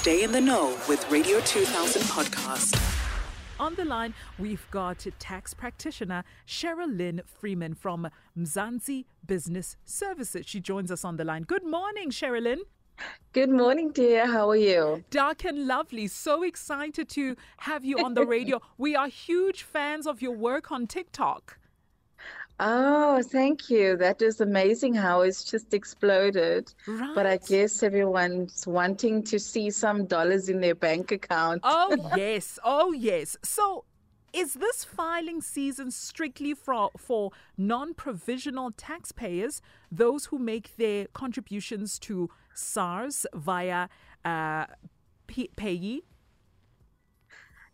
Stay in the know with Radio 2000 podcast. On the line, we've got tax practitioner Cheryl Lynn Freeman from Mzansi Business Services. She joins us on the line. Good morning, Cheryl Good morning, dear. How are you? Dark and lovely. So excited to have you on the radio. we are huge fans of your work on TikTok. Oh, thank you. That is amazing how it's just exploded. Right. But I guess everyone's wanting to see some dollars in their bank account. Oh, yes. Oh, yes. So, is this filing season strictly for, for non provisional taxpayers, those who make their contributions to SARS via uh, PAYE?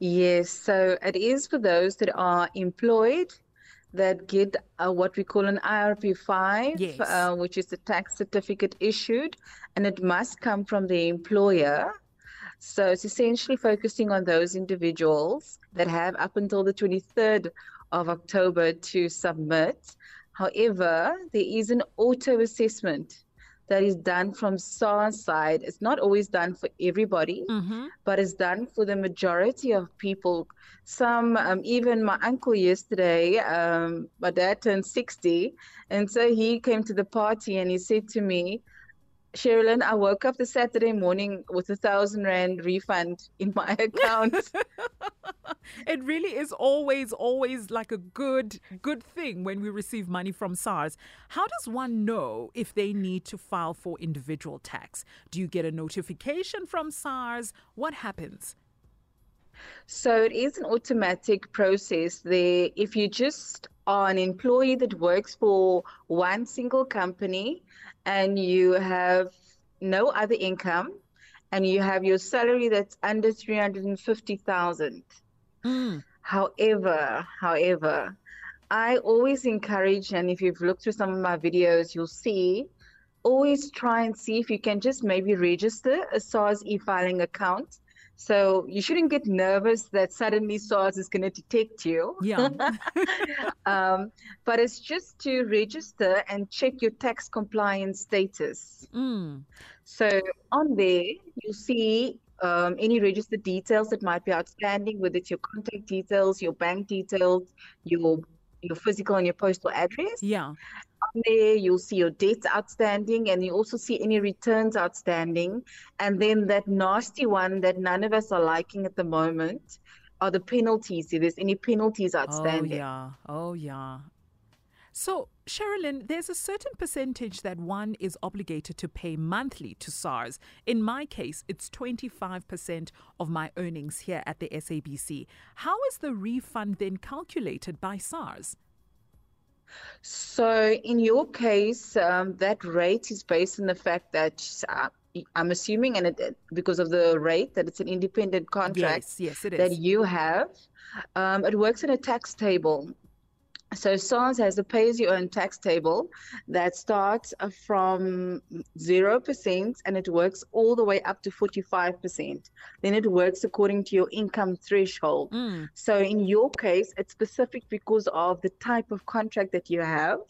Yes, so it is for those that are employed that get uh, what we call an IRP5, yes. uh, which is the tax certificate issued, and it must come from the employer. So it's essentially focusing on those individuals that have up until the 23rd of October to submit. However, there is an auto assessment that is done from SARS side. It's not always done for everybody, mm-hmm. but it's done for the majority of people. Some, um, even my uncle yesterday, um, my dad turned 60, and so he came to the party and he said to me, Cheryl-Lynn, I woke up the Saturday morning with a thousand rand refund in my account. it really is always, always like a good, good thing when we receive money from SARS. How does one know if they need to file for individual tax? Do you get a notification from SARS? What happens? So it is an automatic process there. If you just are an employee that works for one single company, and you have no other income and you have your salary that's under 350,000. Mm. However, however, I always encourage, and if you've looked through some of my videos, you'll see, always try and see if you can just maybe register a SARS e-filing account so you shouldn't get nervous that suddenly SARS is going to detect you. Yeah. um, but it's just to register and check your tax compliance status. Mm. So on there, you'll see um, any registered details that might be outstanding, whether it's your contact details, your bank details, your your physical and your postal address. Yeah there, you'll see your debts outstanding, and you also see any returns outstanding. And then that nasty one that none of us are liking at the moment are the penalties. If there's any penalties oh, outstanding. Oh, yeah. Oh, yeah. So, Cheryl-Lynn, there's a certain percentage that one is obligated to pay monthly to SARS. In my case, it's 25% of my earnings here at the SABC. How is the refund then calculated by SARS? So, in your case, um, that rate is based on the fact that uh, I'm assuming, and it, because of the rate, that it's an independent contract yes, yes, it is. that you have. Um, it works in a tax table. So SARS has a pay-as-you-earn tax table that starts uh, from 0% and it works all the way up to 45%. Then it works according to your income threshold. Mm. So in your case, it's specific because of the type of contract that you have.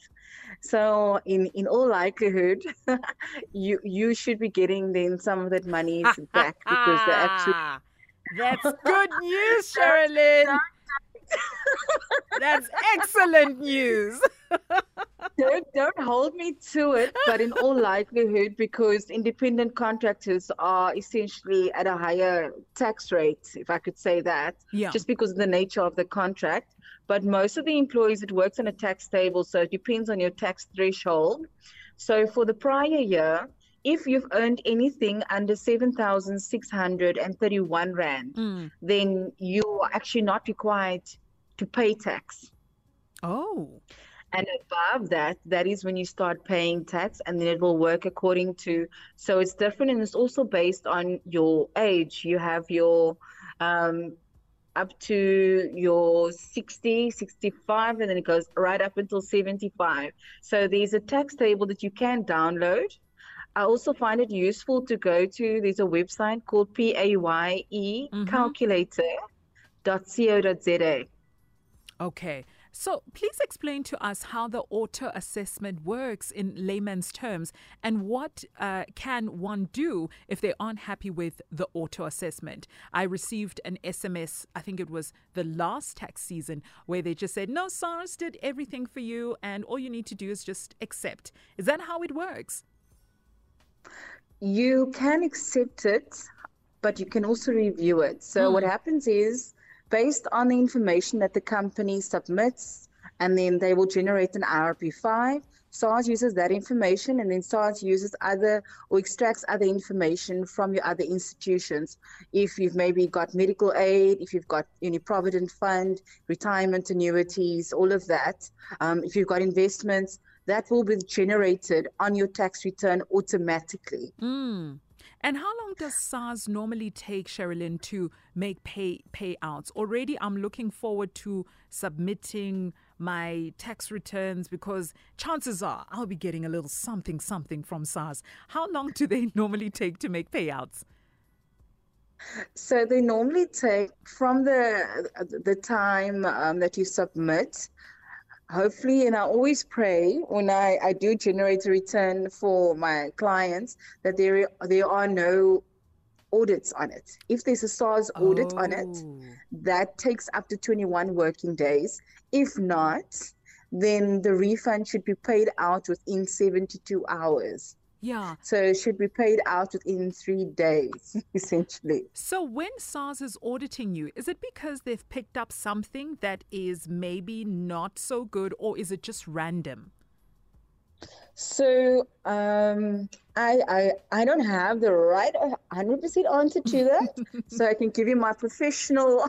So in, in all likelihood, you you should be getting then some of that money back because the actual That's good news, Cheryl-Lynn. That's excellent news. don't don't hold me to it, but in all likelihood, because independent contractors are essentially at a higher tax rate, if I could say that, yeah. just because of the nature of the contract. But most of the employees, it works on a tax table, so it depends on your tax threshold. So for the prior year, if you've earned anything under 7,631 Rand, mm. then you are actually not required to pay tax. Oh. And above that, that is when you start paying tax, and then it will work according to. So it's different, and it's also based on your age. You have your um, up to your 60, 65, and then it goes right up until 75. So there's a tax table that you can download. I also find it useful to go to, there's a website called PAYE mm-hmm. calculator.co.za. Okay. So, please explain to us how the auto assessment works in layman's terms and what uh, can one do if they aren't happy with the auto assessment. I received an SMS, I think it was the last tax season, where they just said, No, SARS did everything for you, and all you need to do is just accept. Is that how it works? You can accept it, but you can also review it. So, what happens is, based on the information that the company submits, and then they will generate an IRP5. SARS uses that information, and then SARS uses other or extracts other information from your other institutions. If you've maybe got medical aid, if you've got any provident fund, retirement annuities, all of that. Um, if you've got investments, that will be generated on your tax return automatically. Mm. And how long does SARS normally take, Cheryl-Lynn, to make pay payouts? Already, I'm looking forward to submitting my tax returns because chances are I'll be getting a little something something from SARS. How long do they normally take to make payouts? So they normally take from the the time um, that you submit hopefully, and I always pray when I, I do generate a return for my clients that there there are no audits on it. If there's a SARS audit oh. on it, oh. that takes up to 21 working days. If not, then the refund should be paid out within 72 hours. Yeah. So it should be paid out within three days, essentially. So when SARS is auditing you, is it because they've picked up something that is maybe not so good, or is it just random? So um, I, I I don't have the right 100% answer to that. so I can give you my professional,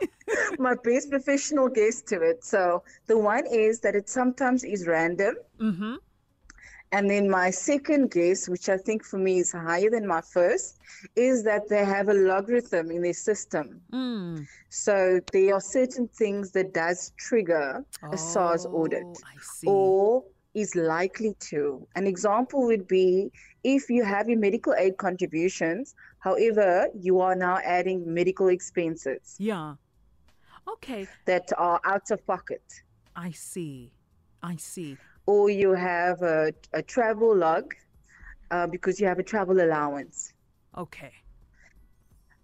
my best professional guess to it. So the one is that it sometimes is random. Mm-hmm. And then my second guess, which I think for me is higher than my first, is that they have a logarithm in their system. Mm. So there are certain things that does trigger oh, a SARS audit or is likely to. An example would be if you have your medical aid contributions, however, you are now adding medical expenses. Yeah. Okay. That are out of pocket. I see. I see or you have a, a travel log uh, because you have a travel allowance. Okay.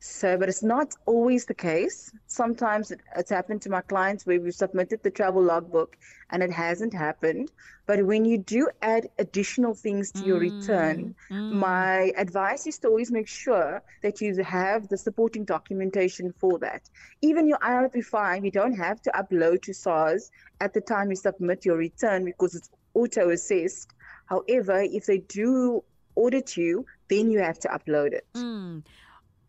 So, but it's not always the case. Sometimes it, it's happened to my clients where we've submitted the travel logbook and it hasn't happened. But when you do add additional things to your mm, return, mm. my advice is to always make sure that you have the supporting documentation for that. Even your IRP5, you don't have to upload to SARS at the time you submit your return because it's auto assessed. However, if they do audit you, then you have to upload it. Mm.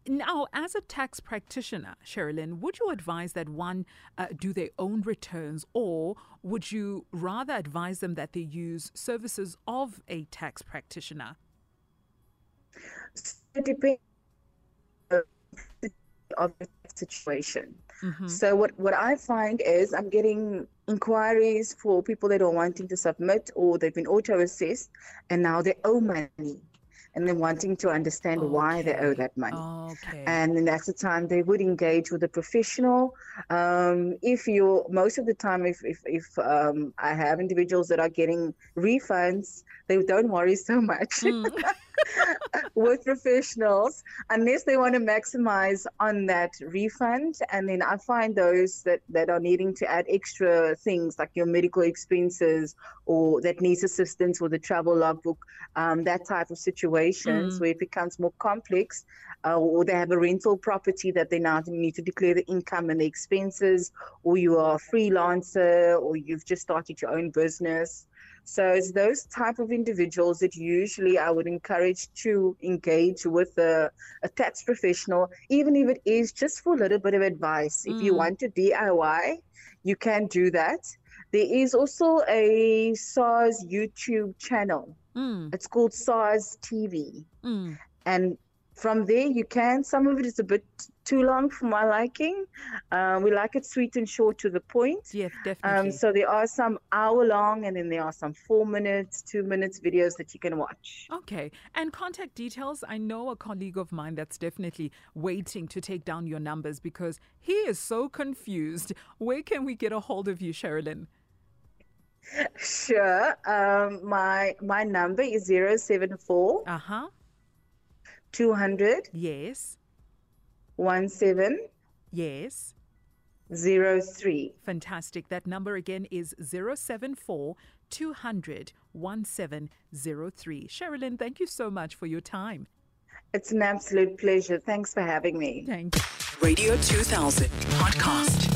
Now, as a tax practitioner, Cheryl-Lynn, would you advise that one uh, do their own returns, or would you rather advise them that they use services of a tax practitioner? It depends of the situation. Mm-hmm. So what what I find is I'm getting inquiries for people that are wanting to submit or they've been auto assessed and now they owe money and then wanting to understand okay. why they owe that money. Okay. And then that's the time they would engage with a professional. Um, if you, most of the time, if if, if um, I have individuals that are getting refunds, they don't worry so much. Mm. with professionals unless they want to maximize on that refund and then i find those that that are needing to add extra things like your medical expenses or that needs assistance with the travel logbook um, that type of situations mm. where it becomes more complex uh, or they have a rental property that they now need to declare the income and the expenses or you are a freelancer or you've just started your own business so it's those type of individuals that usually I would encourage to engage with a, a tax professional, even if it is just for a little bit of advice. Mm. If you mm. want to DIY, you can do that. There is also a SARS YouTube channel. Mm. It's called SARS TV. Mm. And from there you can some of it is a bit too long for my liking um, we like it sweet and short to the point Yes, definitely. um, so there are some hour long and then there are some four minutes two minutes videos that you can watch Okay. And contact details. I know a colleague of mine that's definitely waiting to take down your numbers because he is so confused. Where can we get a hold of you, Cheryl-Lynn? sure um, my my number is 074 Uh huh. 200 Yes. 1703 Yes. Zero three. Fantastic. That number again is 074 200 1703. Cheryl-Lynn, thank you so much for your time. it's an absolute pleasure thanks for having me Thank you. Radio 2000 podcast.